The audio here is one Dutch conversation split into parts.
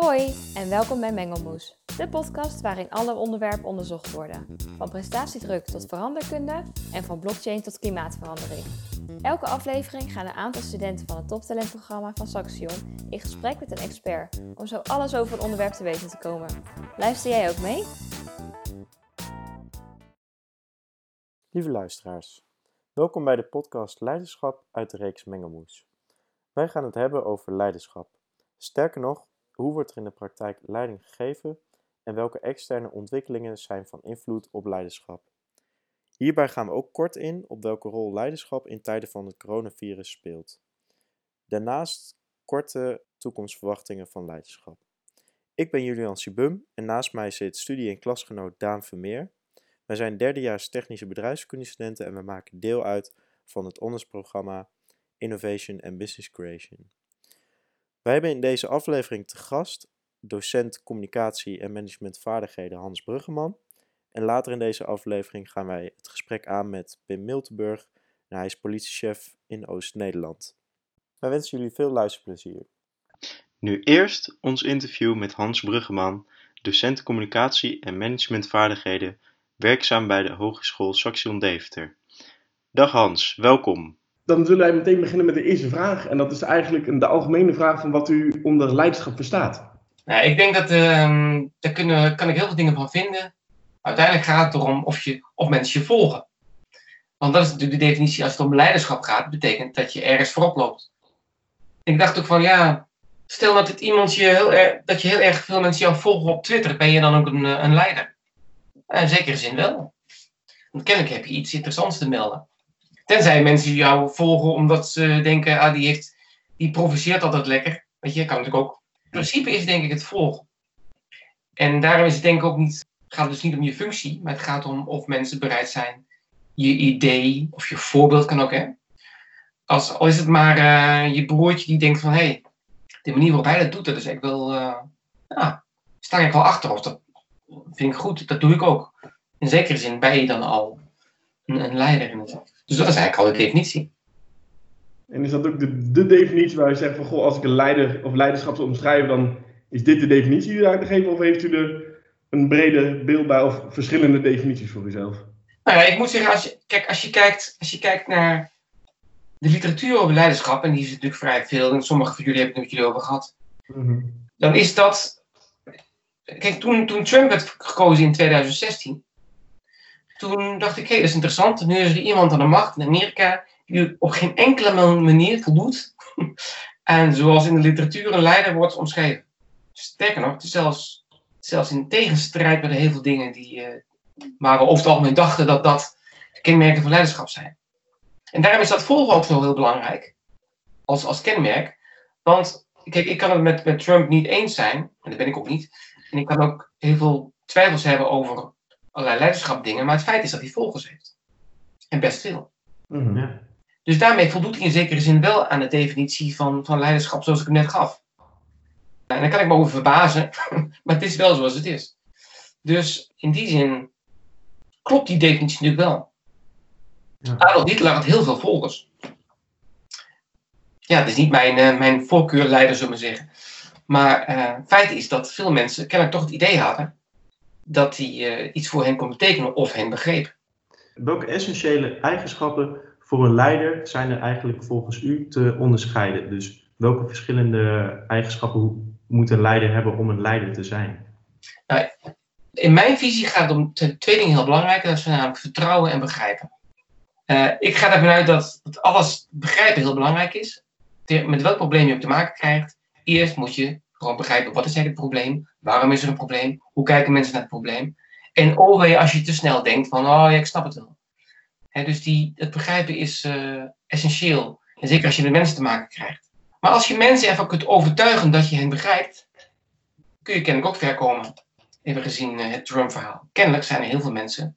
Hoi en welkom bij Mengelmoes, de podcast waarin alle onderwerpen onderzocht worden. Van prestatiedruk tot veranderkunde en van blockchain tot klimaatverandering. Elke aflevering gaan een aantal studenten van het toptalentprogramma van Saxion in gesprek met een expert om zo alles over een onderwerp te weten te komen. Luister jij ook mee? Lieve luisteraars, welkom bij de podcast Leiderschap uit de reeks Mengelmoes. Wij gaan het hebben over leiderschap. Sterker nog, hoe wordt er in de praktijk leiding gegeven en welke externe ontwikkelingen zijn van invloed op leiderschap? Hierbij gaan we ook kort in op welke rol leiderschap in tijden van het coronavirus speelt. Daarnaast korte toekomstverwachtingen van leiderschap. Ik ben Julian Sibum en naast mij zit studie- en klasgenoot Daan Vermeer. Wij zijn derdejaars technische bedrijfskundestudenten en we maken deel uit van het ondersprogramma Innovation and Business Creation. Wij hebben in deze aflevering te gast docent communicatie en managementvaardigheden Hans Bruggeman. En later in deze aflevering gaan wij het gesprek aan met Pim Miltenburg. En hij is politiechef in Oost-Nederland. Wij wensen jullie veel luisterplezier. Nu eerst ons interview met Hans Bruggeman, docent communicatie en managementvaardigheden, werkzaam bij de Hogeschool Saxion Deventer. Dag Hans, welkom dan zullen wij meteen beginnen met de eerste vraag. En dat is eigenlijk de algemene vraag van wat u onder leiderschap verstaat. Nou, ik denk dat uh, daar kunnen, kan ik heel veel dingen van vinden. Uiteindelijk gaat het erom of, je, of mensen je volgen. Want dat is natuurlijk de definitie als het om leiderschap gaat, betekent dat je ergens voorop loopt. ik dacht ook van ja, stel dat het iemand je heel erg, dat je heel erg veel mensen jou volgen op Twitter, ben je dan ook een, eh, een leider? in zekere zin wel. Want kennelijk heb je iets interessants te melden. Tenzij mensen jou volgen omdat ze denken, ah, die, heeft, die provoceert altijd lekker. Weet je, kan natuurlijk ook. Principe is denk ik het volgen. En daarom is het denk ik ook niet, gaat dus niet om je functie, maar het gaat om of mensen bereid zijn je idee of je voorbeeld kan ook, hè. Als, al is het maar uh, je broertje die denkt van, hé, hey, de manier waarop hij dat doet, dat is echt wel, ja, sta ik wel achter. Of dat vind ik goed, dat doe ik ook. In zekere zin ben je dan al een, een leider in het dus dat is eigenlijk al de definitie. En is dat ook de, de definitie waar je zegt van, goh, als ik een leider of leiderschap zou omschrijven, dan is dit de definitie die u daar te geven? Of heeft u er een brede beeld bij of verschillende definities voor uzelf? Nou ja, ik moet zeggen, als je, kijk, als je, kijkt, als je kijkt naar de literatuur over leiderschap, en die is natuurlijk vrij veel, en sommige van jullie hebben het met jullie over gehad, mhm. dan is dat. Kijk, toen, toen Trump werd gekozen in 2016, toen dacht ik, hé, hey, dat is interessant. Nu is er iemand aan de macht in Amerika die op geen enkele manier voldoet. en zoals in de literatuur een leider wordt omschreven. Sterker nog, het is zelfs, zelfs in tegenstrijd met heel veel dingen die, uh, we over het algemeen dachten dat dat kenmerken van leiderschap zijn. En daarom is dat volgen ook zo heel belangrijk als, als kenmerk. Want kijk, ik kan het met, met Trump niet eens zijn, en dat ben ik ook niet. En ik kan ook heel veel twijfels hebben over allerlei leiderschapdingen, maar het feit is dat hij volgers heeft. En best veel. Mhm. ja. Dus daarmee voldoet hij in zekere zin wel aan de definitie van, van leiderschap zoals ik hem net gaf. En daar kan ik me over verbazen, maar het is wel zoals het is. Dus in die zin klopt die definitie natuurlijk wel. Ja. Adolf Hitler had heel veel volgers. Ja, het is niet mijn, uh, mijn voorkeurleider, zullen we zeggen. Maar uh, feit is dat veel mensen kennelijk toch het idee hadden dat hij uh, iets voor hen kon betekenen of hen begreep. Welke essentiële eigenschappen voor een leider zijn er eigenlijk volgens u te onderscheiden? Dus welke verschillende eigenschappen moet een leider hebben om een leider te zijn? Nou, in mijn visie gaat het om twee dingen heel belangrijk. Dat zijn namelijk vertrouwen en begrijpen. Uh, ik ga ervan uit dat, dat alles begrijpen heel belangrijk is. Met welk probleem je ook te maken krijgt. Eerst moet je gewoon begrijpen, wat is eigenlijk het probleem? Waarom is er een probleem? Hoe kijken mensen naar het probleem? En overwege als je te snel denkt van, oh ja, ik snap het wel. dus die, het begrijpen is uh, essentieel. En zeker als je met mensen te maken krijgt. Maar als je mensen ervan kunt overtuigen dat je hen begrijpt, kun je kennelijk ook ver komen. Even gezien uh, het Trump-verhaal. Kennelijk zijn er heel veel mensen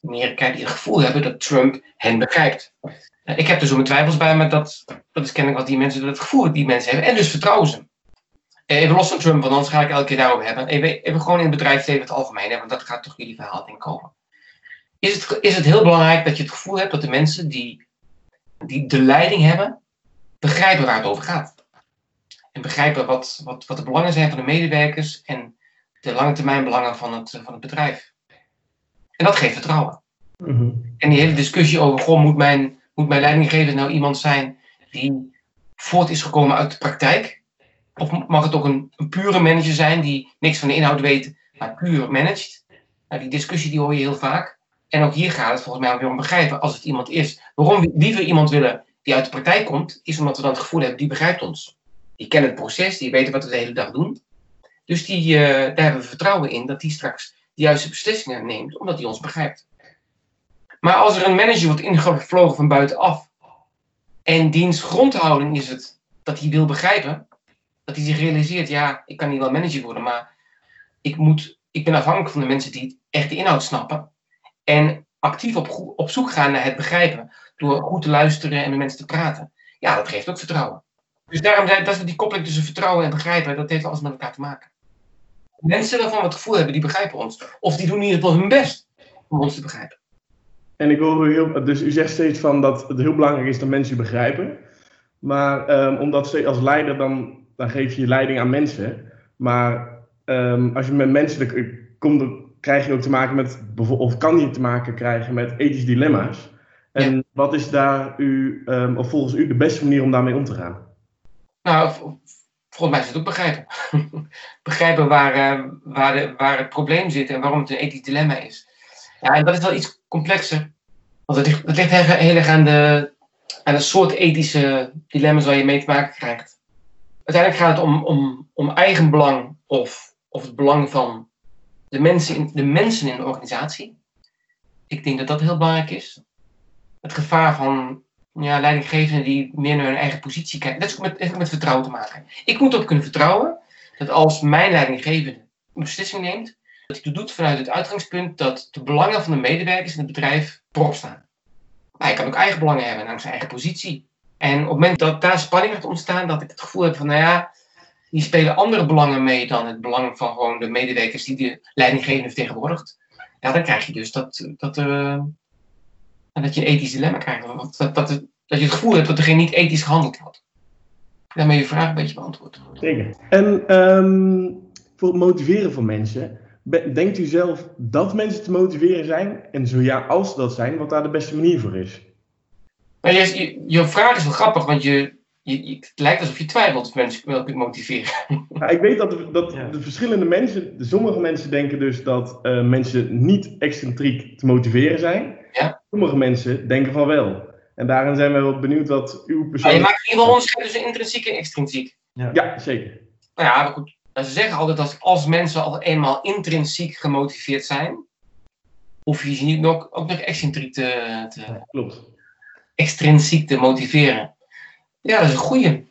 in Amerika die het gevoel hebben dat Trump hen begrijpt. Uh, ik heb er zo mijn twijfels bij, maar dat, dat is kennelijk wat die mensen, het gevoel dat die mensen hebben. En dus vertrouwen ze. Eh, even los van Trump, want anders ga ik elke keer daarover hebben. Even, even gewoon in het bedrijfsleven het algemeen, want dat gaat toch jullie verhaal in komen. Is het, is het heel belangrijk dat je het gevoel hebt dat de mensen die, die de leiding hebben, begrijpen waar het over gaat. en begrijpen wat, wat, wat de belangen zijn van de medewerkers en de lange termijn belangen van het, van het bedrijf. En dat geeft vertrouwen. Mhm. En die hele discussie over, goh, moet mijn, moet mijn leidinggever nou iemand zijn die voort is gekomen uit de praktijk? Of mag het ook een, pure manager zijn die niks van de inhoud weet, maar puur managt? Nou, die discussie die hoor je heel vaak. En ook hier gaat het volgens mij weer om begrijpen als het iemand is. Waarom we iemand willen die uit de praktijk komt, is omdat we dan het gevoel hebben, die begrijpt ons. Die kennen het proces, die weten wat we de hele dag doen. Dus die, uh, daar hebben we vertrouwen in dat die straks de juiste beslissingen neemt, omdat hij ons begrijpt. Maar als er een manager wordt ingevlogen van buitenaf en diens grondhouding is het dat hij wil begrijpen, dat hij zich realiseert, ja, ik kan niet wel manager worden, maar ik, moet, ik ben afhankelijk van de mensen die echt de inhoud snappen en actief op, op zoek gaan naar het begrijpen door goed te luisteren en met mensen te praten. Ja, dat geeft ook vertrouwen. Dus daarom dat is die koppeling tussen vertrouwen en begrijpen, dat heeft alles met elkaar te maken. Mensen waarvan we het gevoel hebben, die begrijpen ons. Of die doen in ieder geval hun best om ons te begrijpen. En ik wil heel, dus u zegt steeds van dat het heel belangrijk is dat mensen u begrijpen. Maar um, omdat als leider dan, dan geef je leiding aan mensen. Maar um, als je met mensen komt, krijg je ook te maken met, of kan je te maken krijgen met ethische dilemma's. En wat is daar u, um, of volgens u de beste manier om daarmee om te gaan? Nou, volgens mij is het ook begrijpen. begrijpen waar, uh, waar, de, waar het probleem zit en waarom het een ethisch dilemma is. Ja, en dat is wel iets complexer. Want het ligt, het ligt heel erg aan de, aan de soort ethische dilemma's waar je mee te maken krijgt. Uiteindelijk gaat het om, om, om eigen belang of, of het belang van de mensen, in, de mensen in de organisatie. Ik denk dat dat heel belangrijk is. Het gevaar van ja, leidinggevenden die meer naar hun eigen positie kijken. Dat is met, heeft met vertrouwen te maken. Ik moet op kunnen vertrouwen dat als mijn leidinggevende een beslissing neemt, dat hij dat doet vanuit het uitgangspunt dat de belangen van de medewerkers in het bedrijf voorop staan. Hij kan ook eigen belangen hebben, namelijk zijn eigen positie. En op het moment dat daar spanning gaat ontstaan, dat ik het gevoel heb van, nou ja, die spelen andere belangen mee dan het belang van gewoon de medewerkers die de leidinggevende vertegenwoordigt. Ja, dan krijg je dus dat, dat, uh, dat je een ethisch dilemma krijgt. Dat, dat, dat, dat je het gevoel hebt dat geen niet ethisch gehandeld wordt. Daarmee je vraag een beetje beantwoord. Zeker. En um, voor het motiveren van mensen, denkt u zelf dat mensen te motiveren zijn? En zo ja, als dat zijn, wat daar de beste manier voor is? Je, je, vraag is wel grappig, want je, je, het lijkt alsof je twijfelt of mensen wel kunt motiveren. Ja, ik weet dat, de, dat de verschillende mensen, sommige mensen denken dus dat uh, mensen niet excentriek te motiveren zijn. Ja. Sommige mensen denken van wel. En daarin zijn we wel benieuwd wat uw persoon. je maakt in ieder geval onderscheid tussen intrinsiek en extrinsiek. Ja, ja zeker. Nou ja, goed. Ze zeggen altijd dat als mensen al eenmaal intrinsiek gemotiveerd zijn, hoef je ze niet nog, ook nog excentriek te, te Klopt. Extrinsiek te motiveren. Ja, dat is een goeie.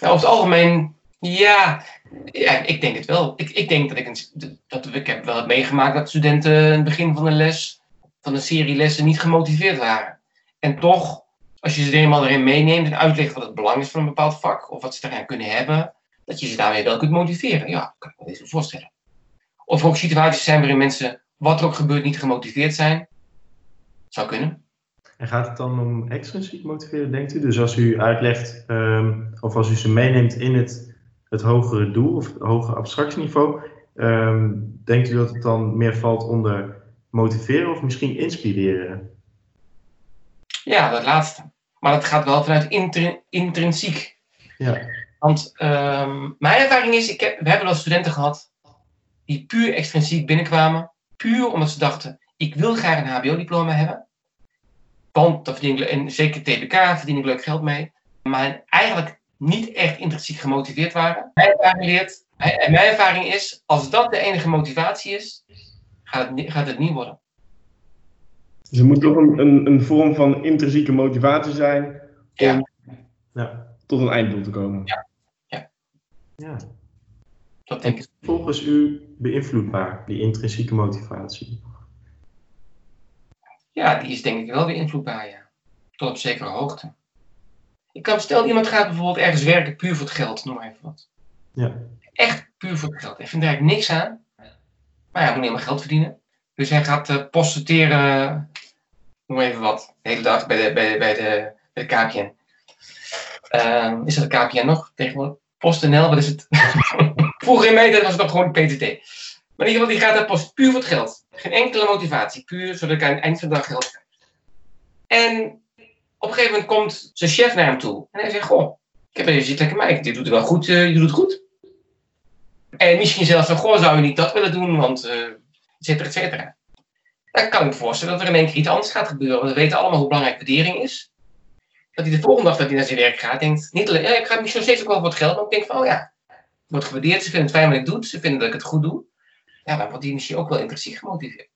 over het algemeen, ja, ja, ik denk het wel. Ik, ik denk dat ik, een, dat ik heb wel meegemaakt dat studenten in het begin van een les, van een serie lessen, niet gemotiveerd waren. En toch, als je ze eenmaal erin meeneemt en uitlegt wat het belang is van een bepaald vak, of wat ze eraan kunnen hebben, dat je ze daarmee wel kunt motiveren. Ja, kan ik me eens voorstellen. Of er ook situaties zijn waarin mensen, wat er ook gebeurt, niet gemotiveerd zijn. Zou kunnen. En gaat het dan om extrinsiek motiveren, denkt u? Dus als u uitlegt, um, of als u ze meeneemt in het, het hogere doel of het hogere abstractieniveau, um, denkt u dat het dan meer valt onder motiveren of misschien inspireren? Ja, dat laatste. Maar dat gaat wel vanuit intrinsiek. Ja. Want uh, mijn ervaring is, ik heb, we hebben wel studenten gehad die puur extrinsiek binnenkwamen. Puur omdat ze dachten, ik wil graag een hbo-diploma hebben. Want dat verdien ik, en zeker TBK verdien ik leuk geld mee. Maar eigenlijk niet echt intrinsiek gemotiveerd waren. Mijn ervaring, leert, en mijn ervaring is, als dat de enige motivatie is, gaat het, gaat het niet worden. Dus er moet toch een, een, een vorm van intrinsieke motivatie zijn om ja. tot een einddoel te komen. Ja. Ja. Dat denk ik. Volgens u beïnvloedbaar, die intrinsieke motivatie? Ja, die is denk ik wel beïnvloedbaar, ja. Tot op zekere hoogte. Ik kan stel, iemand gaat bijvoorbeeld ergens werken puur voor het geld, noem maar even wat. Ja. Echt puur voor het geld. Hij vindt er eigenlijk niks aan. Maar hij moet helemaal geld verdienen. Dus hij gaat uh, postuteren, noem even wat, de hele dag bij de, bij, bij de, bij de KPN. Uh, is dat de KPN nog tegenwoordig? PostNL, wat is het? Vroeger in mijn was het nog gewoon PTT. Maar in ieder geval, die gaat daar post puur voor het geld. Geen enkele motivatie. Puur zodat ik aan het eind van de dag geld krijg. En op een gegeven moment komt zijn chef naar hem toe. En hij zegt, goh, ik heb even zit lekker mij. Dit doet het wel goed. Uh, je doet het goed. En misschien zelfs van, goh, zou je niet dat willen doen? Want, uh, et cetera, et cetera. Dan kan ik me voorstellen dat er in één keer iets anders gaat gebeuren. We weten allemaal hoe belangrijk waardering is dat hij de volgende dag dat hij naar zijn werk gaat, denkt, niet alleen, ja, ik ga misschien nog steeds ook wel het geld, maar ik denk van, oh ja, wordt gewaardeerd, ze vinden het fijn wat ik doe, ze vinden dat ik het goed doe. Ja, dan wordt hij misschien ook wel intrinsiek gemotiveerd.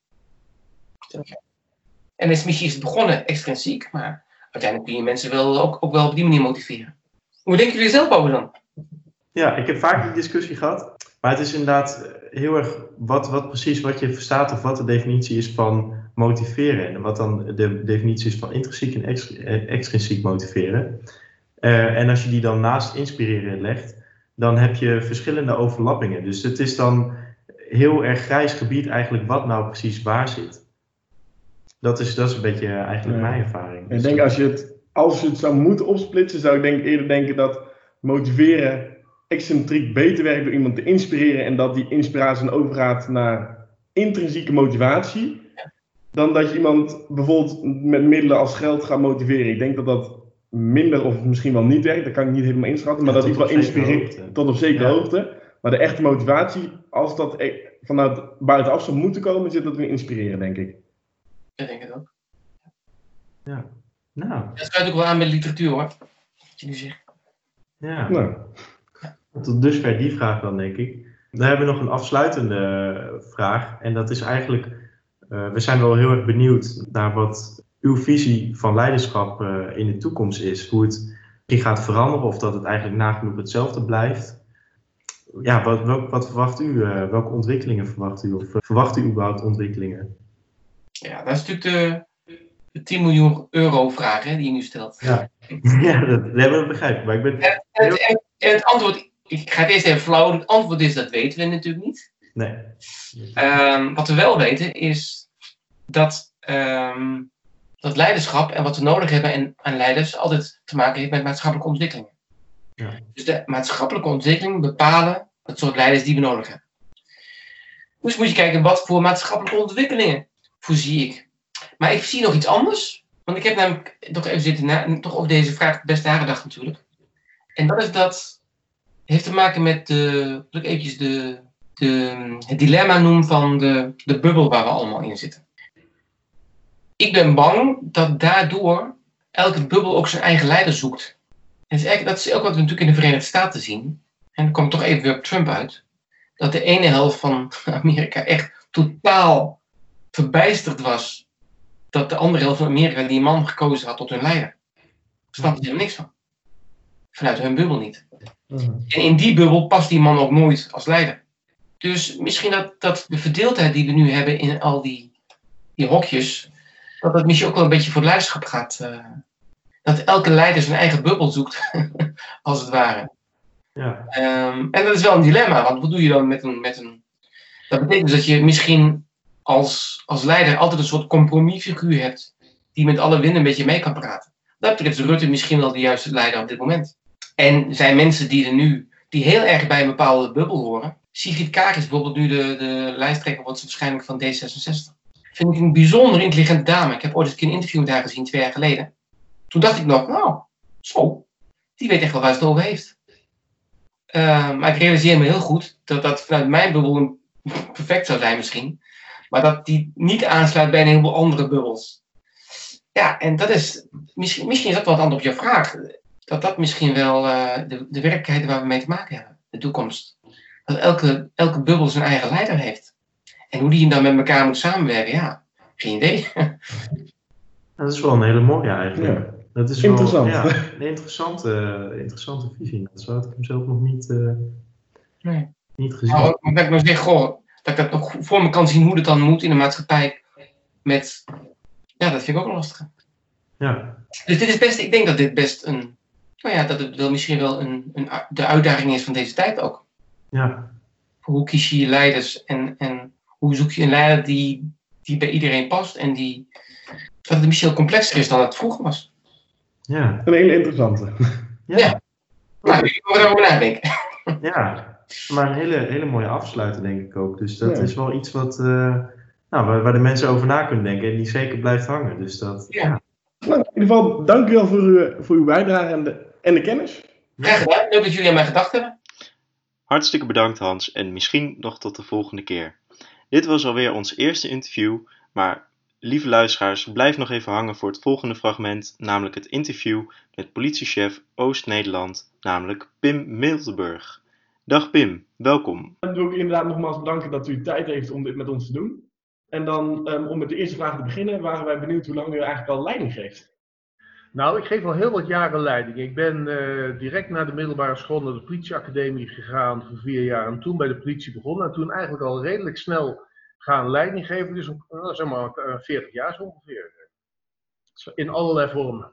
En is misschien is het begonnen extrinsiek, maar uiteindelijk kun je mensen wel, ook, ook wel op die manier motiveren. Hoe denken jullie zelf over dan? Ja, ik heb vaak die discussie gehad. Maar het is inderdaad heel erg wat, wat precies wat je verstaat of wat de definitie is van motiveren. En wat dan de definitie is van intrinsiek en eh, extrinsiek motiveren. Uh, en als je die dan naast inspireren legt, dan heb je verschillende overlappingen. Dus het is dan heel erg grijs gebied eigenlijk wat nou precies waar zit. Dat is, dat is een beetje eigenlijk mijn ervaring. Ik denk als je, het, als je het zou moeten opsplitsen, zou ik denk, eerder denken dat motiveren excentriek beter werkt door iemand te inspireren en dat die inspiratie dan overgaat naar intrinsieke motivatie, dan dat je iemand bijvoorbeeld met middelen als geld gaat motiveren. Ik denk dat dat minder of misschien wel niet werkt, dat kan ik niet helemaal inschatten, maar dat iets wel inspireert tot op zekere hoogte. Maar de echte motivatie, als dat e- vanuit buitenaf zou moeten komen, zit dat in inspireren, denk ik. Ik denk het ook. Ja. Nou. Dat sluit ook wel aan met literatuur hoor. Wat je nu zegt. Ja. Nou. Tot dusver die vraag dan, denk ik. Dan hebben we nog een afsluitende vraag. En dat is eigenlijk, uh, we zijn wel heel erg benieuwd naar wat uw visie van leiderschap uh, in de toekomst is. Hoe het gaat veranderen of dat het eigenlijk nagenoeg hetzelfde blijft. Ja, wat, wat, wat verwacht u? Uh, welke ontwikkelingen verwacht u? Of verwacht u überhaupt ontwikkelingen? Ja, dat is natuurlijk de, de 10 miljoen euro vraag hè, die je nu stelt. Ja, ja dat, hebben we begrepen. Maar ik ben... En, en, en het antwoord ik ga het eerst even flauw. Het antwoord is dat weten we natuurlijk niet. Nee. Um, wat we wel weten is dat, um, dat leiderschap en wat we nodig hebben aan leiders altijd te maken heeft met maatschappelijke ontwikkelingen. Ja. Dus de maatschappelijke ontwikkelingen bepalen het soort leiders die we nodig hebben. Dus moet je kijken wat voor maatschappelijke ontwikkelingen voorzie ik. Maar ik zie nog iets anders. Want ik heb namelijk toch even zitten na, toch over deze vraag best nagedacht natuurlijk. En dat is dat heeft te maken met de, ik eventjes de, de, het dilemma noem van de, de bubbel waar we allemaal in zitten. Ik ben bang dat daardoor elke bubbel ook zijn eigen leider zoekt. En dat, is eigenlijk, dat is ook wat we natuurlijk in de Verenigde Staten zien. En dan komt toch even weer op Trump uit. Dat de ene helft van Amerika echt totaal verbijsterd was. Dat de andere helft van Amerika die man gekozen had tot hun leider. Daar snapte er niks van. Vanuit hun bubbel niet. Mhm. En in die bubbel past die man ook nooit als leider. Dus misschien dat, dat de verdeeldheid die we nu hebben in al die, die hokjes, dat dat misschien ook wel een beetje voor het leiderschap gaat. Uh, dat elke leider zijn eigen bubbel zoekt, als het ware. Ja. Um, en dat is wel een dilemma, want wat doe je dan met een. Met een dat betekent dus dat je misschien als, als leider altijd een soort compromisfiguur hebt, die met alle winden een beetje mee kan praten. Dat betreft Rutte misschien wel de juiste leider op dit moment. En zijn mensen die er nu, die heel erg bij een bepaalde bubbel horen. Sigrid Kaag is bijvoorbeeld nu de, de lijsttrekker, wordt waarschijnlijk van D66. Vind ik een bijzonder intelligente dame. Ik heb ooit eens een interview met haar gezien, twee jaar geleden. Toen dacht ik nog, nou, zo, die weet echt wel waar ze het over heeft. Uh, maar ik realiseer me heel goed dat dat vanuit mijn bubbel perfect zou zijn misschien. Maar dat die niet aansluit bij een heleboel andere bubbels. Ja, en dat is, misschien, misschien is dat wel het antwoord op je vraag dat dat misschien wel uh, de, de werkelijkheid waar we mee te maken hebben, de toekomst. Dat elke, elke bubbel zijn eigen leider heeft. En hoe die dan met elkaar moet samenwerken, ja, geen idee. dat is wel een hele mooie eigenlijk. Ja. Dat is interessant. Wel, ja, een interessante, interessante visie. Dat had ik hem zelf nog niet, uh, nee. niet gezien. Nou, dat ik nog zeg, goh, dat ik dat nog voor me kan zien hoe dat dan moet in de maatschappij. Met, ja, dat vind ik ook lastig. Ja. Dus dit is best, ik denk dat dit best een nou ja, dat het wel misschien wel een, een, de uitdaging is van deze tijd ook. Ja. Hoe kies je je leiders en, en hoe zoek je een leider die, die bij iedereen past en die, dat het misschien complexer is dan het vroeger was. Ja. Een hele interessante. Ja. ja. Nou, ik moet erover nadenken. Ja, maar een hele, hele mooie afsluiter denk ik ook. Dus dat is wel iets wat, uh, nou, waar, de mensen over na kunnen denken en die zeker blijft hangen. Dus dat, ja. Nou, in ieder geval, dank u wel voor, uw, voor uw bijdrage en de, en de kennis. Graag gedaan, leuk dat jullie aan mij gedacht hebben. Hartstikke bedankt Hans en misschien nog tot de volgende keer. Dit was alweer ons eerste interview, maar lieve luisteraars, blijf nog even hangen voor het volgende fragment, namelijk het interview met politiechef Oost-Nederland, namelijk Pim Miltenburg. Dag Pim, welkom. Dan wil ik inderdaad nogmaals bedanken dat u tijd heeft om dit met ons te doen. En dan um, om met de eerste vraag te beginnen, waren wij benieuwd hoe lang u eigenlijk al leiding geeft. Nou, ik geef al heel wat jaren leiding. Ik ben uh, direct na de middelbare school naar de politieacademie gegaan voor vier jaar. En toen bij de politie begonnen. En toen eigenlijk al redelijk snel gaan leiding geven. Dus uh, zeg maar 40 jaar zo ongeveer. In allerlei vormen.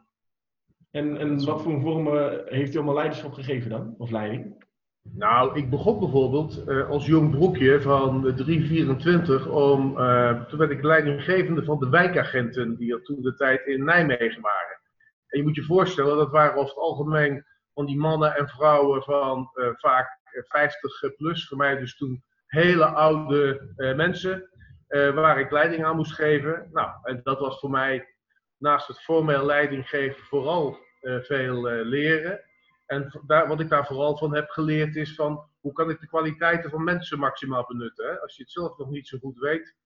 En, en wat voor vormen heeft u allemaal leiderschap gegeven dan? Of leiding? Nou, ik begon bijvoorbeeld uh, als jong broekje van 324 om, uh, toen werd ik leidinggevende van de wijkagenten die er toen de tijd in Nijmegen waren. En je moet je voorstellen, dat waren over het algemeen van die mannen en vrouwen van uh, vaak 50 plus, voor mij dus toen hele oude mensen, waar ik leiding aan moest geven. Nou, en dat was voor mij naast het formeel leiding geven vooral veel leren. En daar, wat ik daar vooral van heb geleerd is van hoe kan ik de kwaliteiten van mensen maximaal benutten. Als je het zelf nog niet zo goed weet,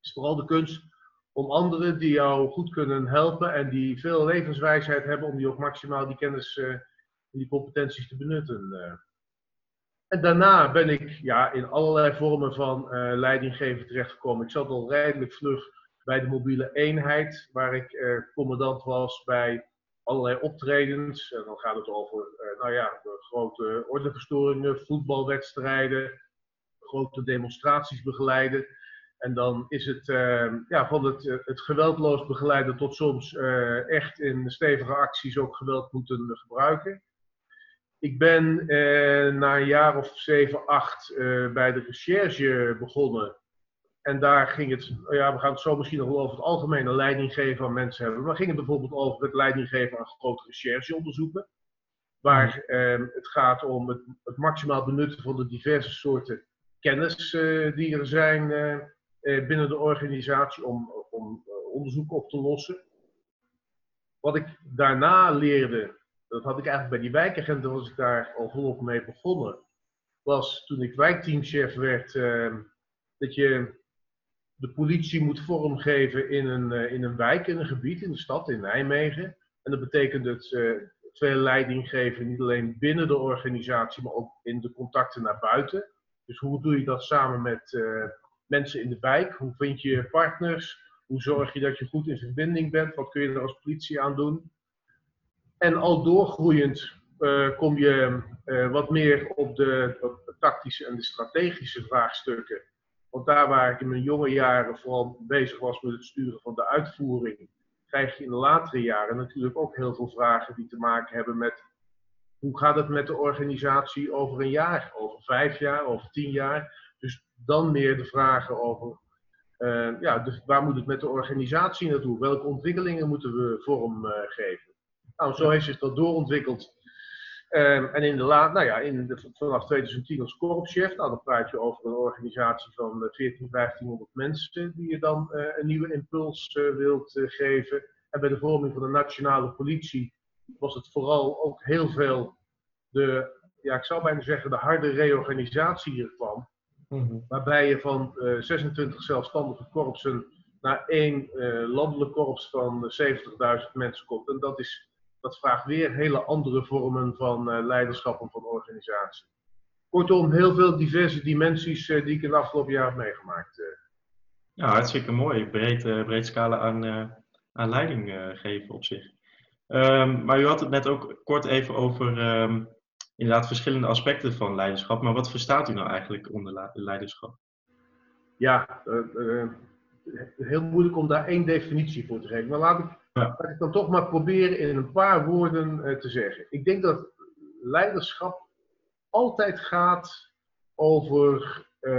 is vooral de kunst om anderen die jou goed kunnen helpen en die veel levenswijsheid hebben, om die ook maximaal die kennis en die competenties te benutten. En daarna ben ik ja, in allerlei vormen van uh, leidinggeven terechtgekomen. Ik zat al redelijk vlug bij de mobiele eenheid, waar ik commandant was bij allerlei optredens. En dan gaat het over, uh, nou ja, grote ordeverstoringen, voetbalwedstrijden, grote demonstraties begeleiden. En dan is het ja, van het, het geweldloos begeleiden tot soms echt in stevige acties ook geweld moeten gebruiken. Ik ben na een jaar of zeven, acht bij de recherche begonnen en daar ging het, ja, we gaan het zo misschien nog wel over het algemene leidinggeven aan mensen hebben. Maar ging het bijvoorbeeld over het leidinggeven aan grote rechercheonderzoeken. Waar eh, het gaat om het, het, maximaal benutten van de diverse soorten kennis uh, die er zijn uh, binnen de organisatie om, om onderzoeken op te lossen. Wat ik daarna leerde, dat had ik eigenlijk bij die wijkagenten, was ik daar al volop mee begonnen. Was toen ik wijkteamchef werd, dat je de politie moet vormgeven in een, uh, in een wijk, in een gebied, in de stad, in Nijmegen. En dat betekent dat uh, veel leiding geven, niet alleen binnen de organisatie, maar ook in de contacten naar buiten. Dus hoe doe je dat samen met uh, mensen in de wijk? Hoe vind je partners? Hoe zorg je dat je goed in verbinding bent? Wat kun je er als politie aan doen? En al doorgroeiend kom je wat meer op de, tactische en de strategische vraagstukken want daar waar ik in mijn jonge jaren vooral bezig was met het sturen van de uitvoering, krijg je in de latere jaren natuurlijk ook heel veel vragen die te maken hebben met hoe gaat het met de organisatie over een jaar, over vijf jaar, over tien jaar. Dus dan meer de vragen over uh, ja, waar moet het met de organisatie naartoe? Welke ontwikkelingen moeten we vorm geven? Nou, zo heeft zich dat doorontwikkeld Um, en in de laat, nou ja, in de, vanaf 2010 als korpschef, nou dan praat je over een organisatie van 14, 1500 mensen die je dan uh, een nieuwe impuls uh, wilt uh, geven. En bij de vorming van de nationale politie was het vooral ook heel veel de, ja ik zou bijna zeggen, de harde reorganisatie hier kwam. Mm -hmm. Waarbij je van 26 zelfstandige korpsen naar één landelijk korps van 70.000 mensen komt. En dat is dat vraagt weer hele andere vormen van uh, leiderschap en van organisatie. Kortom, heel veel diverse dimensies uh, die ik in de afgelopen jaar heb meegemaakt. Uh. Ja, hartstikke mooi. Breed, breed scala aan, aan leiding geven op zich. Um, maar u had het net ook kort even over um, inderdaad verschillende aspecten van leiderschap. Maar wat verstaat u nou eigenlijk onder leiderschap? Ja, heel moeilijk om daar één definitie voor te geven. Maar laat ik ja. Laat ik dan toch maar proberen in een paar woorden uh, te zeggen. Ik denk dat leiderschap altijd gaat over uh,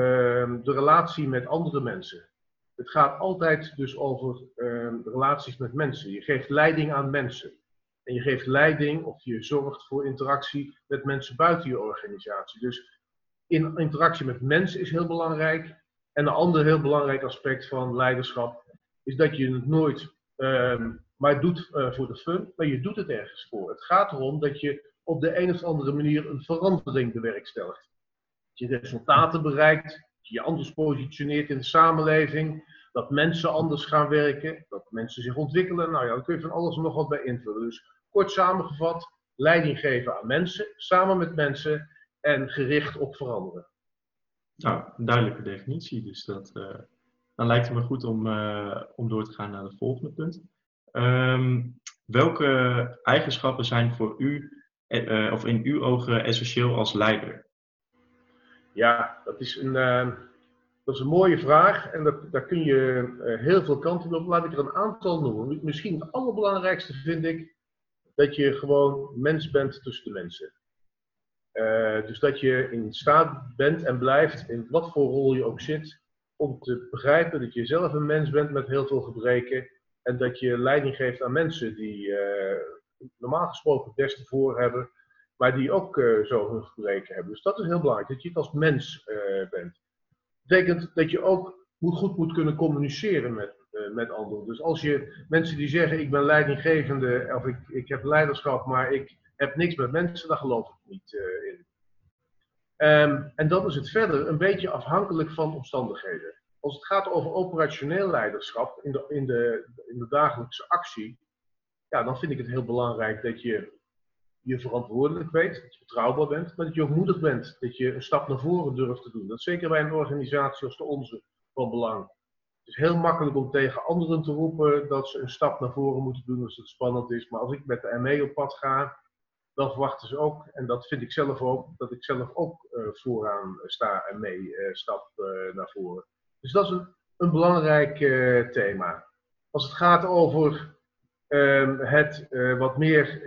de relatie met andere mensen. Het gaat altijd dus over uh, relaties met mensen. Je geeft leiding aan mensen. en je geeft leiding of je zorgt voor interactie met mensen buiten je organisatie. Dus in interactie met mensen is heel belangrijk. En een ander heel belangrijk aspect van leiderschap is dat je het nooit uh, maar doet uh, voor de fun, maar je doet het ergens voor. Het gaat erom dat je op de een of andere manier een verandering bewerkstelligt. Dat je resultaten bereikt, dat je je anders positioneert in de samenleving, dat mensen anders gaan werken, dat mensen zich ontwikkelen. Nou ja, daar kun je van alles nog wat bij invullen. Dus kort samengevat, leiding geven aan mensen, samen met mensen en gericht op veranderen. Nou, een duidelijke definitie. Dus dat, uh, dan lijkt het me goed om, uh, om door te gaan naar het volgende punt. Um, welke eigenschappen zijn voor u, uh, of in uw ogen, essentieel als leider? Ja, dat is een, dat is een mooie vraag en dat, daar kun je heel veel kanten op. Laat ik er een aantal noemen. Misschien het allerbelangrijkste vind ik dat je gewoon mens bent tussen de mensen. Dus dat je in staat bent en blijft, in wat voor rol je ook zit, om te begrijpen dat je zelf een mens bent met heel veel gebreken. En dat je leiding geeft aan mensen die uh, normaal gesproken het beste voor hebben, maar die ook uh, zo hun gebreken hebben. Dus dat is heel belangrijk, dat je het als mens bent. Dat betekent dat je ook goed moet kunnen communiceren met, met anderen. Dus als je mensen die zeggen: Ik ben leidinggevende of ik, ik heb leiderschap, maar ik heb niks met mensen, daar geloof ik niet in. Um, en dan is het verder een beetje afhankelijk van omstandigheden. Als het gaat over operationeel leiderschap in de, in de, in de dagelijkse actie, ja, dan vind ik het heel belangrijk dat je je verantwoordelijk weet, dat je betrouwbaar bent, maar dat je ook moedig bent, dat je een stap naar voren durft te doen. Dat is zeker bij een organisatie als de onze van belang. Het is heel makkelijk om tegen anderen te roepen dat ze een stap naar voren moeten doen als het spannend is. Maar als ik met de ME op pad ga, dan verwachten ze ook, en dat vind ik zelf ook, dat ik zelf ook uh, vooraan sta en mee uh, stap uh, naar voren. Dus dat is een, een belangrijk thema. Als het gaat over ehm, het wat meer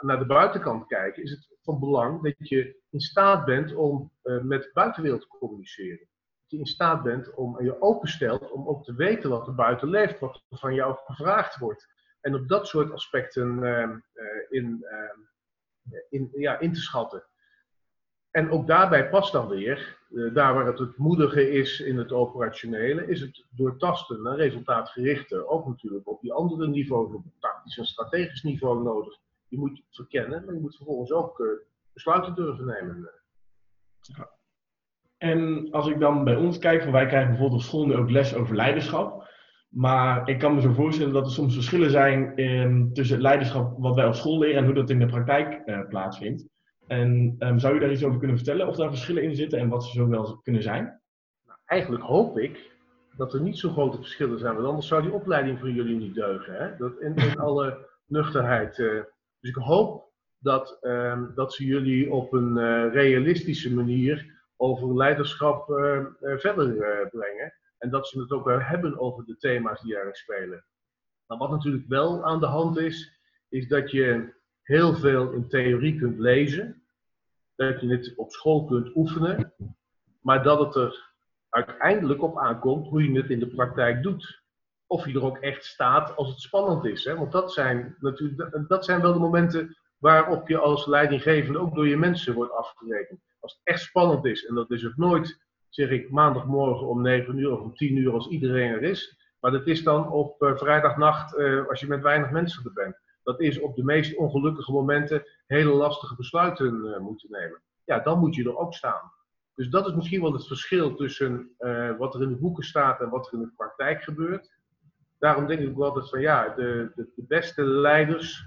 naar de buitenkant kijken, is het van belang dat je in staat bent om met de buitenwereld te communiceren. Dat je in staat bent om je openstelt om ook te weten wat er buiten leeft, wat er van jou gevraagd wordt. En op dat soort aspecten ehm, in in, ja, te schatten. En ook daarbij past dan weer, uh, daar waar het het moedige is in het operationele, is het doortasten naar resultaatgerichte ook natuurlijk op die andere niveaus, op tactisch en strategisch niveau nodig. Je moet verkennen, maar je moet vervolgens ook uh, besluiten durven nemen. En als ik dan bij ons kijk, van wij krijgen bijvoorbeeld op school nu ook les over leiderschap. Maar ik kan me zo voorstellen dat er soms verschillen zijn in, tussen het leiderschap wat wij op school leren en hoe dat in de praktijk uh, plaatsvindt. En um, zou je daar iets over kunnen vertellen of daar verschillen in zitten en wat ze zo wel kunnen zijn? Nou, eigenlijk hoop ik dat er niet zo grote verschillen zijn, want anders zou die opleiding voor jullie niet deugen. Hè? Dat in, in alle nuchterheid. Uh, dus ik hoop dat, um, dat ze jullie op een uh, realistische manier over leiderschap verder brengen. En dat ze het ook wel hebben over de thema's die erin spelen. Maar wat natuurlijk wel aan de hand is, is dat je heel veel in theorie kunt lezen. Dat je het op school kunt oefenen. Maar dat het er uiteindelijk op aankomt hoe je het in de praktijk doet. Of je er ook echt staat als het spannend is. Hè? Want dat zijn, natuurlijk, dat zijn wel de momenten waarop je als leidinggevende ook door je mensen wordt afgerekend. Als het echt spannend is, en dat is het nooit zeg ik maandagmorgen om 9 uur of om 10 uur als iedereen er is. Maar dat is dan op uh, vrijdagnacht uh, als je met weinig mensen er bent. Dat is op de meest ongelukkige momenten hele lastige besluiten uh, moeten nemen. Ja, dan moet je er ook staan. Dus dat is misschien wel het verschil tussen wat er in de boeken staat en wat er in de praktijk gebeurt. Daarom denk ik wel dat van ja, de, de, de beste leiders,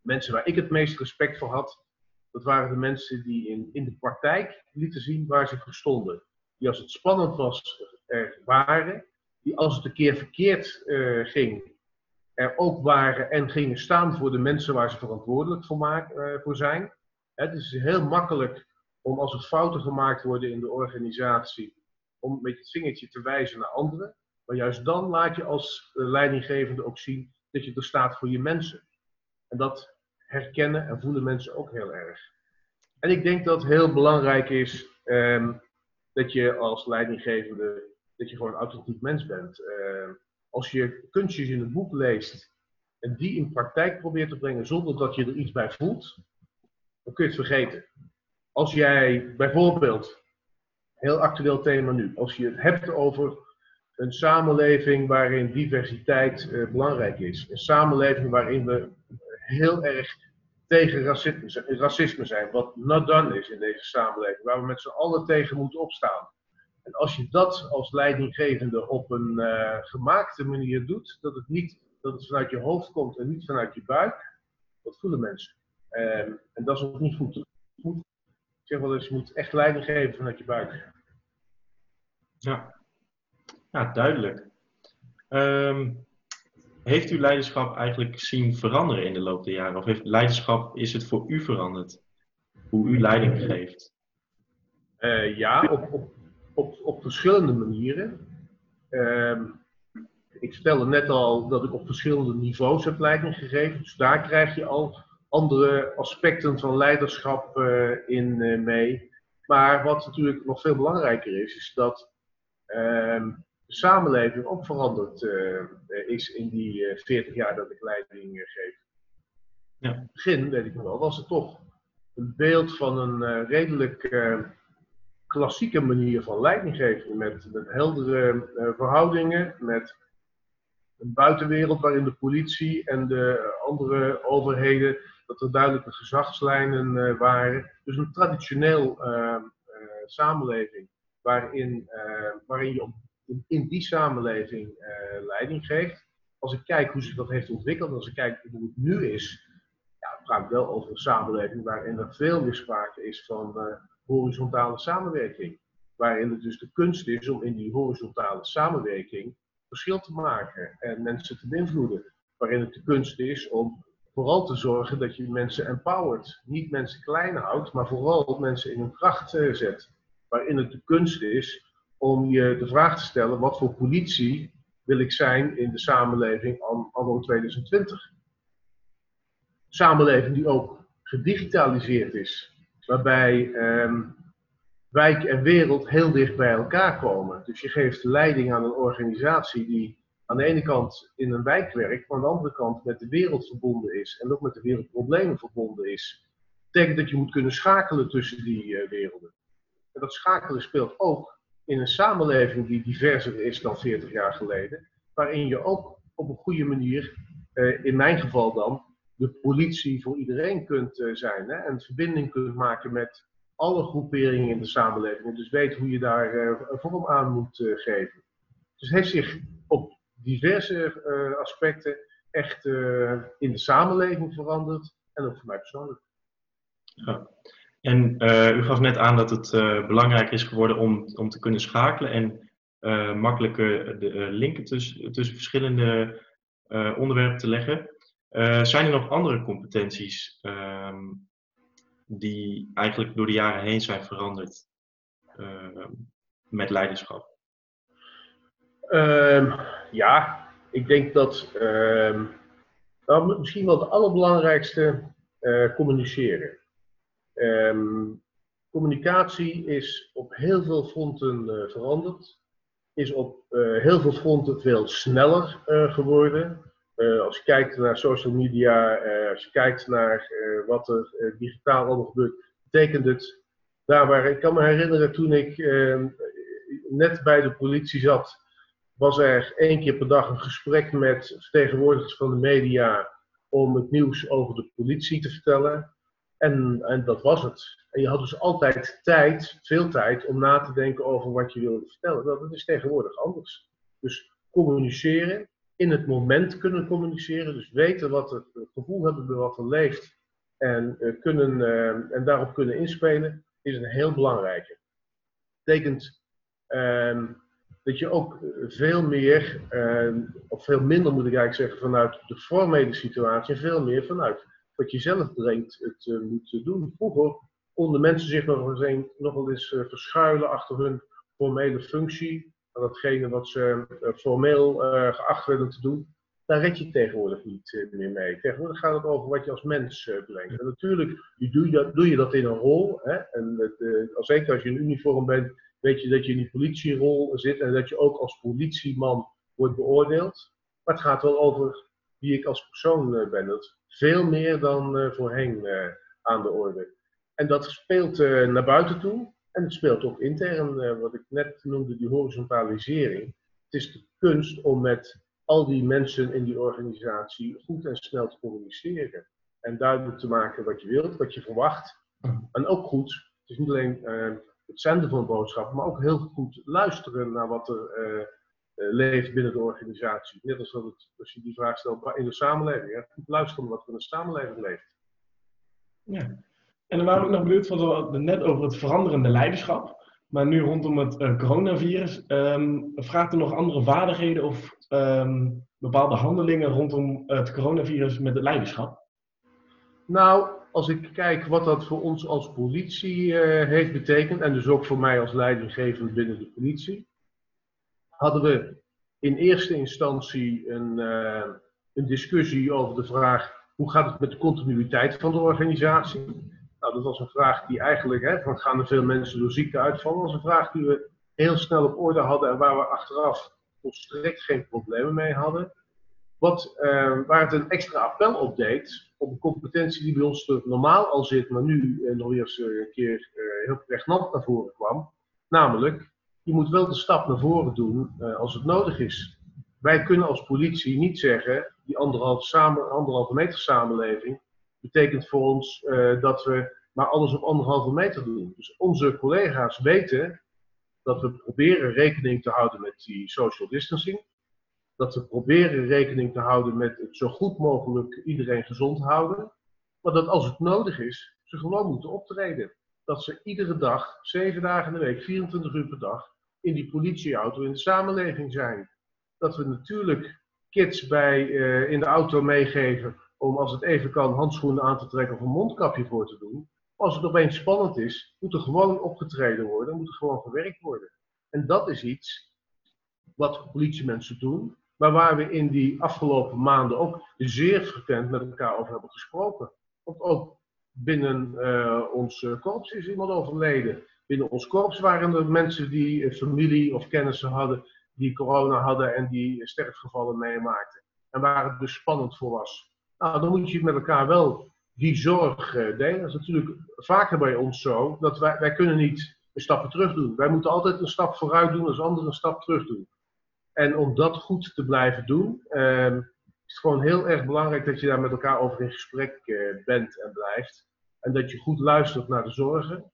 mensen waar ik het meest respect voor had, dat waren de mensen die in, in de praktijk lieten zien waar ze voor stonden die als het spannend was er waren, die als het een keer verkeerd uh, ging er ook waren en gingen staan voor de mensen waar ze verantwoordelijk voor, uh, voor zijn. Het is heel makkelijk om als er fouten gemaakt worden in de organisatie, om met het vingertje te wijzen naar anderen. Maar juist dan laat je als uh, leidinggevende ook zien dat je er staat voor je mensen. En dat herkennen en voelen mensen ook heel erg. En ik denk dat heel belangrijk is um, dat je als leidinggevende, dat je gewoon een authentiek mens bent. Uh, als je kunstjes in het boek leest, en die in praktijk probeert te brengen zonder dat je er iets bij voelt, dan kun je het vergeten. Als jij bijvoorbeeld, heel actueel thema nu, als je het hebt over een samenleving waarin diversiteit uh, belangrijk is, een samenleving waarin we heel erg tegen racisme, racisme zijn, wat not done is in deze samenleving, waar we met z'n allen tegen moeten opstaan. En als je dat als leidinggevende op een uh, gemaakte manier doet, dat het, niet, dat het vanuit je hoofd komt en niet vanuit je buik, dat voelen mensen. Um, en dat is ook niet goed. goed. Ik zeg wel eens, je moet echt leiding geven vanuit je buik. Ja, ja duidelijk. Um, heeft u leiderschap eigenlijk zien veranderen in de loop der jaren? Of heeft leiderschap, is het voor u veranderd? Hoe u leiding geeft? Uh, ja, op, op, op, op verschillende manieren. Uh, ik stelde net al dat ik op verschillende niveaus heb leiding gegeven. Dus daar krijg je al andere aspecten van leiderschap uh, in uh, mee. Maar wat natuurlijk nog veel belangrijker is, is dat ehm, samenleving ook veranderd uh, is in die uh, 40 jaar dat ik leiding uh, geef. Ja. In het begin, weet ik nog wel, was het toch een beeld van een redelijk klassieke manier van leiding geven. Met, met heldere verhoudingen, met een buitenwereld waarin de politie en de andere overheden, dat er duidelijke gezagslijnen waren. Dus een traditioneel samenleving waarin, waarin je op in, in die samenleving uh, leiding geeft. Als ik kijk hoe zich dat heeft ontwikkeld, als ik kijk hoe het nu is, ja, praat ik wel over een samenleving waarin er veel meer sprake is van uh, horizontale samenwerking. Waarin het dus de kunst is om in die horizontale samenwerking verschil te maken en mensen te beïnvloeden. Waarin het de kunst is om vooral te zorgen dat je mensen empowert. Niet mensen klein houdt, maar vooral mensen in hun kracht uh, zet. Waarin het de kunst is om je de vraag te stellen: wat voor politie wil ik zijn in de samenleving anno 2020? Samenleving die ook gedigitaliseerd is, waarbij ehm, wijk en wereld heel dicht bij elkaar komen. Dus je geeft leiding aan een organisatie die aan de ene kant in een wijk werkt, maar aan de andere kant met de wereld verbonden is en ook met de wereldproblemen verbonden is. Dat betekent dat je moet kunnen schakelen tussen die uh, werelden. En dat schakelen speelt ook in een samenleving die diverser is dan 40 jaar geleden, waarin je ook op een goede manier, eh, in mijn geval dan, de politie voor iedereen kunt eh, zijn hè, en verbinding kunt maken met alle groeperingen in de samenleving. Dus weet hoe je daar uh, vorm aan moet geven. Dus heeft zich op diverse aspecten echt in de samenleving veranderd en ook voor mij persoonlijk. Ja. En uh, u gaf net aan dat het uh, belangrijk is geworden om, om te kunnen schakelen en uh, makkelijker de linken tussen, tussen verschillende onderwerpen te leggen. zijn er nog andere competenties ehm, die eigenlijk door de jaren heen zijn veranderd met leiderschap? Um, ja, ik denk dat misschien wel het allerbelangrijkste communiceren. Um, communicatie is op heel veel fronten uh, veranderd. Is op uh, heel veel fronten veel sneller uh, geworden. als je kijkt naar social media, als je kijkt naar wat er digitaal allemaal gebeurt, betekent het daar waar ik kan me herinneren toen ik ehm, net bij de politie zat, was er één keer per dag een gesprek met vertegenwoordigers van de media om het nieuws over de politie te vertellen. En, en dat was het. En je had dus altijd tijd, veel tijd, om na te denken over wat je wilde vertellen. Dat is tegenwoordig anders. Dus communiceren, in het moment kunnen communiceren, dus weten wat het, gevoel hebben bij wat er leeft en, uh, kunnen, uh, en daarop kunnen inspelen, is een heel belangrijke. Betekent uh, dat je ook veel meer, ehm, of veel minder moet ik eigenlijk zeggen, vanuit de formele situatie, veel meer vanuit wat je zelf brengt het uh, moet doen. Vroeger konden mensen zich nog, eens, nog wel eens uh, verschuilen achter hun formele functie, datgene wat ze uh, formeel geacht werden te doen. Daar red je tegenwoordig niet meer mee. Tegenwoordig gaat het over wat je als mens brengt. En natuurlijk doe je, dat, doe je dat in een rol. Hè? En het, als zeker als je in uniform bent, weet je dat je in die politierol zit en dat je ook als politieman wordt beoordeeld. Maar het gaat wel over wie ik als persoon ben. Dat is veel meer dan voorheen aan de orde. En dat speelt naar buiten toe en het speelt ook intern, wat ik net noemde, die horizontalisering. Het is de kunst om met al die mensen in die organisatie goed en snel te communiceren. En duidelijk te maken wat je wilt, wat je verwacht. En ook goed, het is niet alleen het zenden van boodschappen, maar ook heel goed luisteren naar wat er uh, leeft binnen de organisatie. Net als, dat het, als je die vraag stelt in de samenleving. Goed luisteren naar wat er in de samenleving leeft. Ja. En dan waren we nog benieuwd, want we hadden net over het veranderende leiderschap. Maar nu rondom het uh, coronavirus, um, vraagt er nog andere vaardigheden of um, bepaalde handelingen rondom het coronavirus met het leiderschap? Nou, als ik kijk wat dat voor ons als politie uh, heeft betekend, en dus ook voor mij als leidinggevend binnen de politie, hadden we in eerste instantie een, uh, een discussie over de vraag hoe gaat het met de continuïteit van de organisatie. Nou, dat was een vraag die eigenlijk, hè, van gaan er veel mensen door ziekte uitvallen, was een vraag die we heel snel op orde hadden en waar we achteraf volstrekt geen problemen mee hadden. Wat, uh, waar het een extra appel op deed, op een competentie die bij ons normaal al zit, maar nu uh, nog eens een keer heel pregnant naar voren kwam. Namelijk, je moet wel de stap naar voren doen als het nodig is. Wij kunnen als politie niet zeggen, die anderhalve, meter samenleving betekent voor ons dat we maar alles op anderhalve meter doen. Dus onze collega's weten dat we proberen rekening te houden met die social distancing. Dat we proberen rekening te houden met het zo goed mogelijk iedereen gezond houden. Maar dat als het nodig is, ze gewoon moeten optreden. Dat ze iedere dag, zeven dagen in de week, 24 uur per dag, in die politieauto in de samenleving zijn. Dat we natuurlijk kids bij, uh, in de auto meegeven om als het even kan handschoenen aan te trekken of een mondkapje voor te doen. Als het opeens spannend is, moet er gewoon opgetreden worden, moet er gewoon gewerkt worden. En dat is iets wat politiemensen doen, maar waar we in die afgelopen maanden ook zeer frequent met elkaar over hebben gesproken. Want ook binnen uh, ons korps is iemand overleden. Binnen ons korps waren er mensen die familie of kennissen hadden die corona hadden en die sterfgevallen meemaakten. En waar het dus spannend voor was. Nou, dan moet je met elkaar wel die zorg uh, delen. Dat is natuurlijk vaker bij ons zo, dat wij, wij kunnen niet een stapje terug doen. Wij moeten altijd een stap vooruit doen als anderen een stap terug doen. En om dat goed te blijven doen, uh, is het gewoon heel erg belangrijk dat je daar met elkaar over in gesprek uh, bent en blijft. En dat je goed luistert naar de zorgen,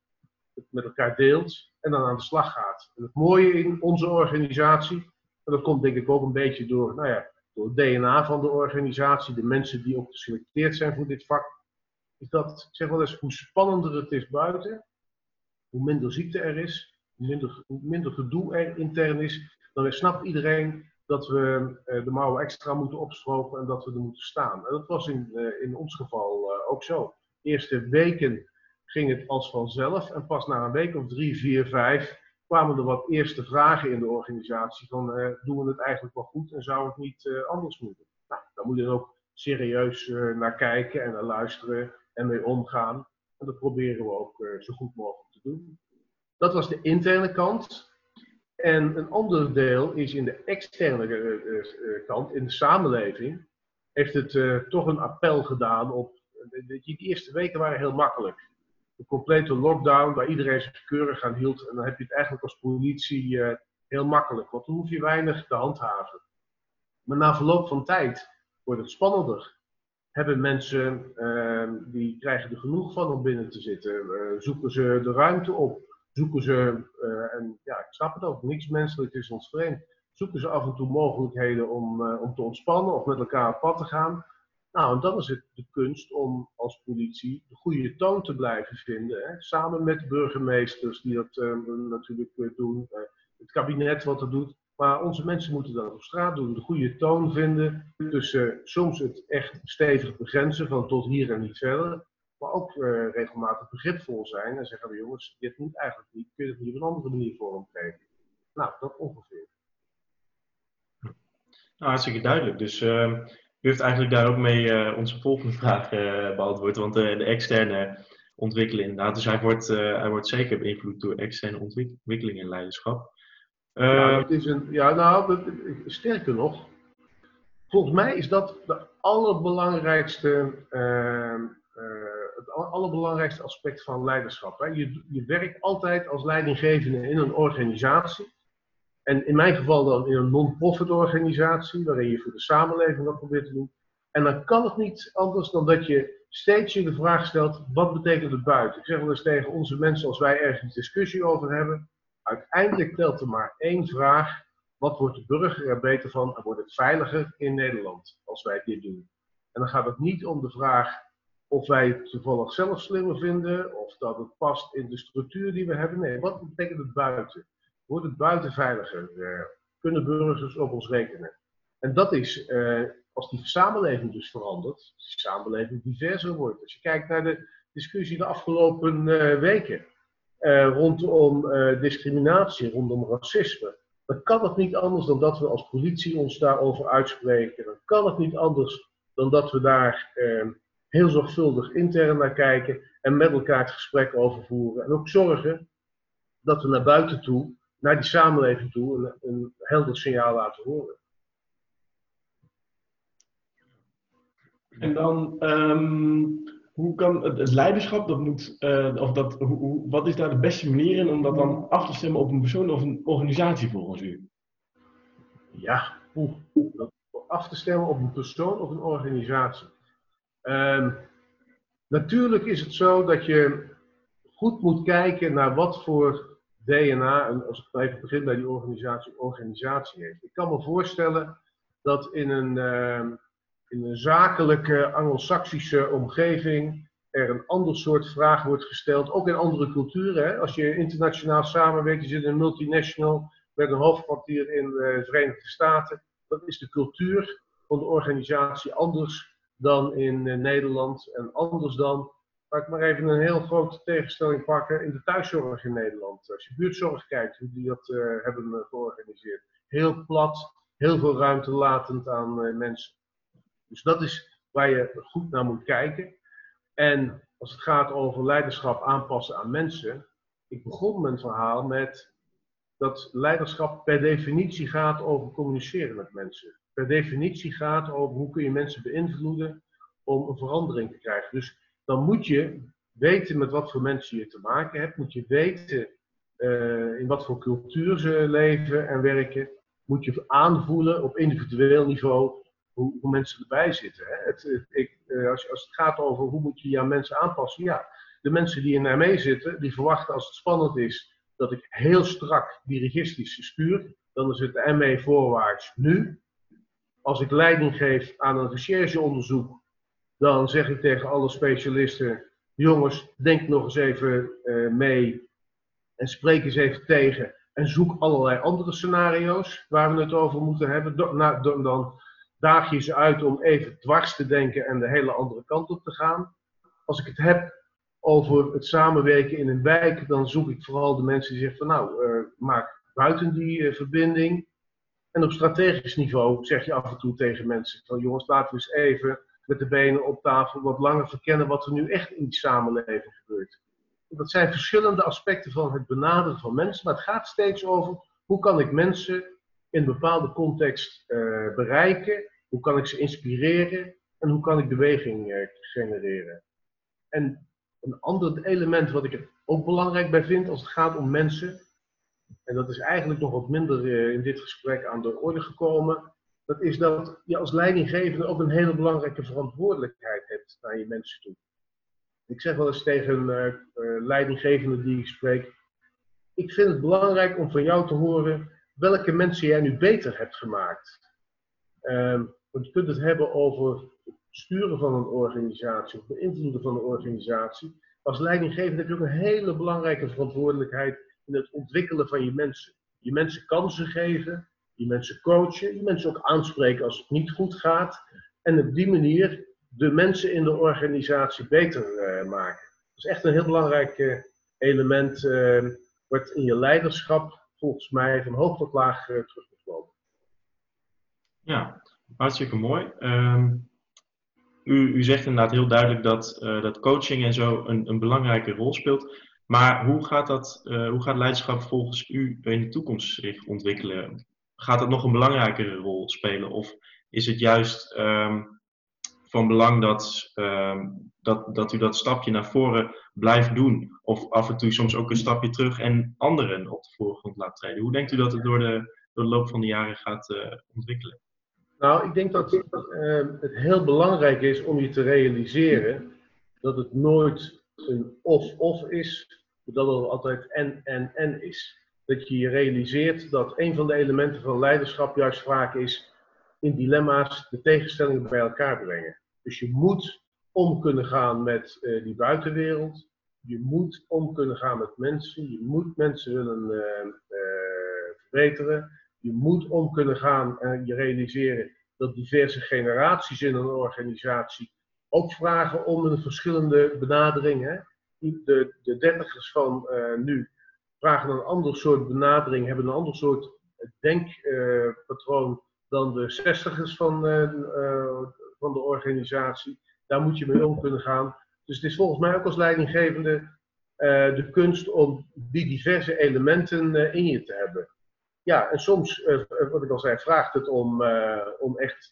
het met elkaar deelt en dan aan de slag gaat. En het mooie in onze organisatie, en dat komt denk ik ook een beetje door, nou ja, door het DNA van de organisatie, de mensen die ook geselecteerd zijn voor dit vak, is dat, zeg wel eens, hoe spannender het is buiten, hoe minder ziekte er is, hoe minder, hoe minder gedoe er intern is, dan snapt iedereen dat we uh, de mouwen extra moeten opstropen en dat we er moeten staan. En dat was in, uh, in ons geval uh, ook zo. De eerste weken ging het als vanzelf en pas na een week of drie, vier, vijf kwamen er wat eerste vragen in de organisatie van doen we het eigenlijk wel goed en zou het niet anders moeten? Nou, daar moet je ook serieus naar kijken en naar luisteren en mee omgaan. En dat proberen we ook zo goed mogelijk te doen. Dat was de interne kant. En een ander deel is in de externe kant, in de samenleving, heeft het toch een appel gedaan op. Die eerste weken waren heel makkelijk. Een complete lockdown waar iedereen zich keurig aan hield. En dan heb je het eigenlijk als politie heel makkelijk, want dan hoef je weinig te handhaven. Maar na verloop van tijd wordt het spannender. Hebben mensen, die krijgen er genoeg van om binnen te zitten, zoeken ze de ruimte op zoeken ze, uh, en ja, ik snap het ook, niks menselijk is ons vreemd, zoeken ze af en toe mogelijkheden om, om te ontspannen of met elkaar op pad te gaan. Nou, en dan is het de kunst om als politie de goede toon te blijven vinden. Hè? Samen met burgemeesters die dat uh, natuurlijk doen, het kabinet wat dat doet. Maar onze mensen moeten dat op straat doen. De goede toon vinden tussen soms het echt stevig begrenzen van tot hier en niet verder maar ook regelmatig begripvol zijn en zeggen we jongens, dit moet eigenlijk niet, kun je het niet op een andere manier vormgeven. Nou, dat ongeveer. Nou, hartstikke duidelijk. Dus uh, u heeft eigenlijk daar ook mee uh, onze volgende vraag beantwoord, want de externe ontwikkeling inderdaad, dus hij wordt, hij wordt zeker beïnvloed door externe ontwikkeling en leiderschap. Ja, het is een, ja, nou, sterker nog, volgens mij is dat de allerbelangrijkste, uh, het allerbelangrijkste aspect van leiderschap. Hè. Je, je werkt altijd als leidinggevende in een organisatie. En in mijn geval dan in een non-profit organisatie, waarin je voor de samenleving wat probeert te doen. En dan kan het niet anders dan dat je steeds je de vraag stelt, wat betekent het buiten? Ik zeg wel eens tegen onze mensen als wij ergens discussie over hebben, uiteindelijk telt er maar één vraag. Wat wordt de burger er beter van en wordt het veiliger in Nederland als wij dit doen? En dan gaat het niet om de vraag of wij het toevallig zelf slimmer vinden of dat het past in de structuur die we hebben. Nee, wat betekent het buiten? Wordt het buiten veiliger? Uh, kunnen burgers op ons rekenen? En dat is, uh, als die samenleving dus verandert, als die samenleving diverser wordt. Als je kijkt naar de discussie de afgelopen uh, weken rondom discriminatie, rondom racisme. Dan kan het niet anders dan dat we als politie ons daarover uitspreken. Dan kan het niet anders dan dat we daar heel zorgvuldig intern naar kijken en met elkaar het gesprek over voeren. En ook zorgen dat we naar buiten toe naar die samenleving toe een, een helder signaal laten horen. En dan, um, hoe kan het, het, leiderschap, dat moet, uh, of dat, hoe, wat is daar de beste manier in om dat dan af te stemmen op een persoon of een organisatie volgens u? Ja, hoe, af te stemmen op een persoon of een organisatie. Um, natuurlijk is het zo dat je goed moet kijken naar wat voor DNA, en als ik even begin bij die organisatie, organisatie heeft. Ik kan me voorstellen dat in een, uh, in een zakelijke anglo-saxische omgeving er een ander soort vraag wordt gesteld, ook in andere culturen. Hè? Als je internationaal samenwerkt, je zit in een multinational met een hoofdkwartier in de Verenigde Staten, dan is de cultuur van de organisatie anders dan in uh, Nederland en anders dan Laat ik maar even een heel grote tegenstelling pakken in de thuiszorg in Nederland. Als je buurtzorg kijkt, hoe die dat uh, hebben uh, georganiseerd. Heel plat, heel veel ruimte latend aan uh, mensen. Dus dat is waar je goed naar moet kijken. En als het gaat over leiderschap aanpassen aan mensen. Ik begon mijn verhaal met dat leiderschap per definitie gaat over communiceren met mensen. Per definitie gaat over hoe kun je mensen beïnvloeden om een verandering te krijgen. Dus dan moet je weten met wat voor mensen je te maken hebt. Moet je weten uh, in wat voor cultuur ze leven en werken. Moet je aanvoelen op individueel niveau hoe, hoe mensen erbij zitten. Hè? Het, ik, uh, als, als, het gaat over hoe moet je je mensen aanpassen. Ja, de mensen die in mij zitten, die verwachten als het spannend is dat ik heel strak dirigistisch stuur. Dan is het ME voorwaarts nu. Als ik leiding geef aan een rechercheonderzoek dan zeg ik tegen alle specialisten: jongens, denk nog eens even uh, mee en spreek eens even tegen. En zoek allerlei andere scenario's waar we het over moeten hebben. Do, nou, dan daag je ze uit om even dwars te denken en de hele andere kant op te gaan. Als ik het heb over het samenwerken in een wijk, dan zoek ik vooral de mensen die zeggen van nou, uh, maak buiten die uh, verbinding. En op strategisch niveau zeg je af en toe tegen mensen van jongens, laten we eens even met de benen op tafel wat langer verkennen wat er nu echt in die samenleving gebeurt. Dat zijn verschillende aspecten van het benaderen van mensen, maar het gaat steeds over hoe kan ik mensen in een bepaalde context uh, bereiken, hoe kan ik ze inspireren en hoe kan ik beweging uh, genereren. En een ander element wat ik er ook belangrijk bij vind als het gaat om mensen, en dat is eigenlijk nog wat minder uh, in dit gesprek aan de orde gekomen, dat is dat je als leidinggevende ook een hele belangrijke verantwoordelijkheid hebt naar je mensen toe. Ik zeg wel eens tegen uh, uh, leidinggevenden die ik spreek, ik vind het belangrijk om van jou te horen welke mensen jij nu beter hebt gemaakt. Want je kunt het hebben over het sturen van een organisatie of beïnvloeden van een organisatie. Als leidinggevende heb je ook een hele belangrijke verantwoordelijkheid in het ontwikkelen van je mensen. Je mensen kansen geven, die mensen coachen, die mensen ook aanspreken als het niet goed gaat. En op die manier de mensen in de organisatie beter uh, maken. Dat is echt een heel belangrijk uh, element, uh, in je leiderschap volgens mij van hoog tot laag terug. Ja, hartstikke mooi. Um, u, u zegt inderdaad heel duidelijk dat, dat coaching en zo een, een belangrijke rol speelt. Maar hoe gaat, dat, hoe gaat leiderschap volgens u in de toekomst zich ontwikkelen? Gaat dat nog een belangrijkere rol spelen? Of is het juist ehm, van belang dat, ehm, dat, dat u dat stapje naar voren blijft doen. Of af en toe soms ook een stapje terug en anderen op de voorgrond laat treden. Hoe denkt u dat het door de, door de loop van de jaren gaat uh, ontwikkelen? Nou, ik denk dat uh, het heel belangrijk is om je te realiseren dat het nooit een of-of is, dat het altijd en-en-en is. Dat je je realiseert dat een van de elementen van leiderschap juist vaak is in dilemma's de tegenstellingen bij elkaar brengen. Dus je moet om kunnen gaan met uh, die buitenwereld. Je moet om kunnen gaan met mensen. Je moet mensen willen uh, uh, verbeteren. Je moet om kunnen gaan en je realiseren dat diverse generaties in een organisatie ook vragen om een verschillende benadering. Hè? De, de dertigers van nu vragen een ander soort benadering, hebben een ander soort denkpatroon dan de zestigers van, van de organisatie. Daar moet je mee om kunnen gaan. Dus het is volgens mij ook als leidinggevende de kunst om die diverse elementen in je te hebben. Ja, en soms, wat ik al zei, vraagt het om, om echt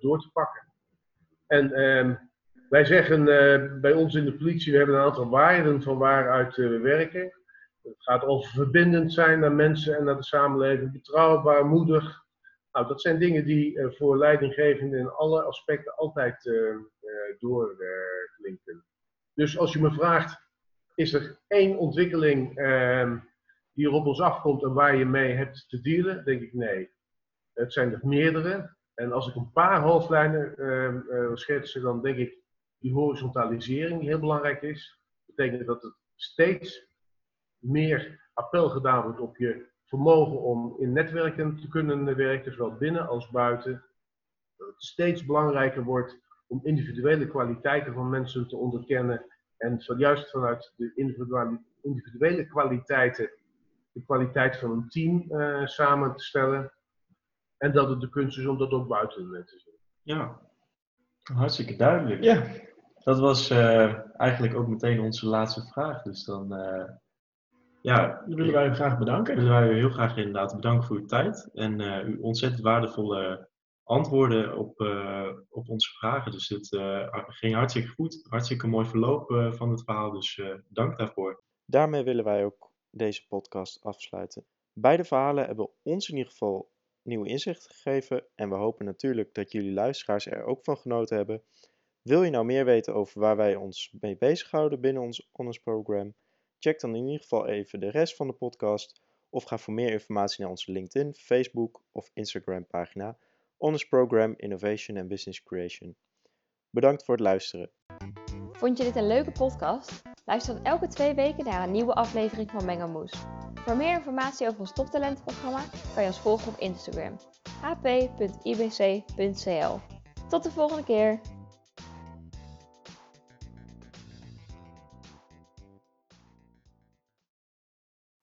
door te pakken. En ehm, wij zeggen bij ons in de politie, we hebben een aantal waarden van waaruit we werken. Het gaat over verbindend zijn naar mensen en naar de samenleving, betrouwbaar, moedig, nou, dat zijn dingen die uh, voor leidinggevenden in alle aspecten altijd uh, doorklinken. dus als je me vraagt, is er één ontwikkeling ehm, die er op ons afkomt en waar je mee hebt te dealen? Denk ik nee. Het zijn er meerdere. En als ik een paar hoofdlijnen uh, schetsen, dan denk ik die horizontalisering die heel belangrijk is. Dat betekent dat het steeds meer appel gedaan wordt op je vermogen om in netwerken te kunnen werken, zowel binnen als buiten. Dat het steeds belangrijker wordt om individuele kwaliteiten van mensen te onderkennen en juist vanuit de individuele kwaliteiten de kwaliteit van een team uh, samen te stellen. En dat het de kunst is om dat ook buiten te zien. Ja, hartstikke duidelijk. Ja. Dat was uh, eigenlijk ook meteen onze laatste vraag. Dus dan uh, ja, dan willen wij u graag bedanken. Willen wij u heel graag inderdaad bedanken voor uw tijd en uh, uw ontzettend waardevolle antwoorden op, uh, op onze vragen. Dus het uh, ging hartstikke goed, hartstikke mooi verloop van het verhaal, dus dank daarvoor. Daarmee willen wij ook deze podcast afsluiten. Beide verhalen hebben ons in ieder geval nieuw inzicht gegeven en we hopen natuurlijk dat jullie luisteraars er ook van genoten hebben. Wil je nou meer weten over waar wij ons mee bezighouden binnen ons Honors Program? Check dan in ieder geval even de rest van de podcast of ga voor meer informatie naar onze LinkedIn, Facebook of Instagram pagina Honest Program Innovation and Business Creation. Bedankt voor het luisteren. Vond je dit een leuke podcast? Luister dan elke twee weken naar een nieuwe aflevering van Mengelmoes. Voor meer informatie over ons toptalentenprogramma kan je ons volgen op Instagram hp.ibc.cl. Tot de volgende keer!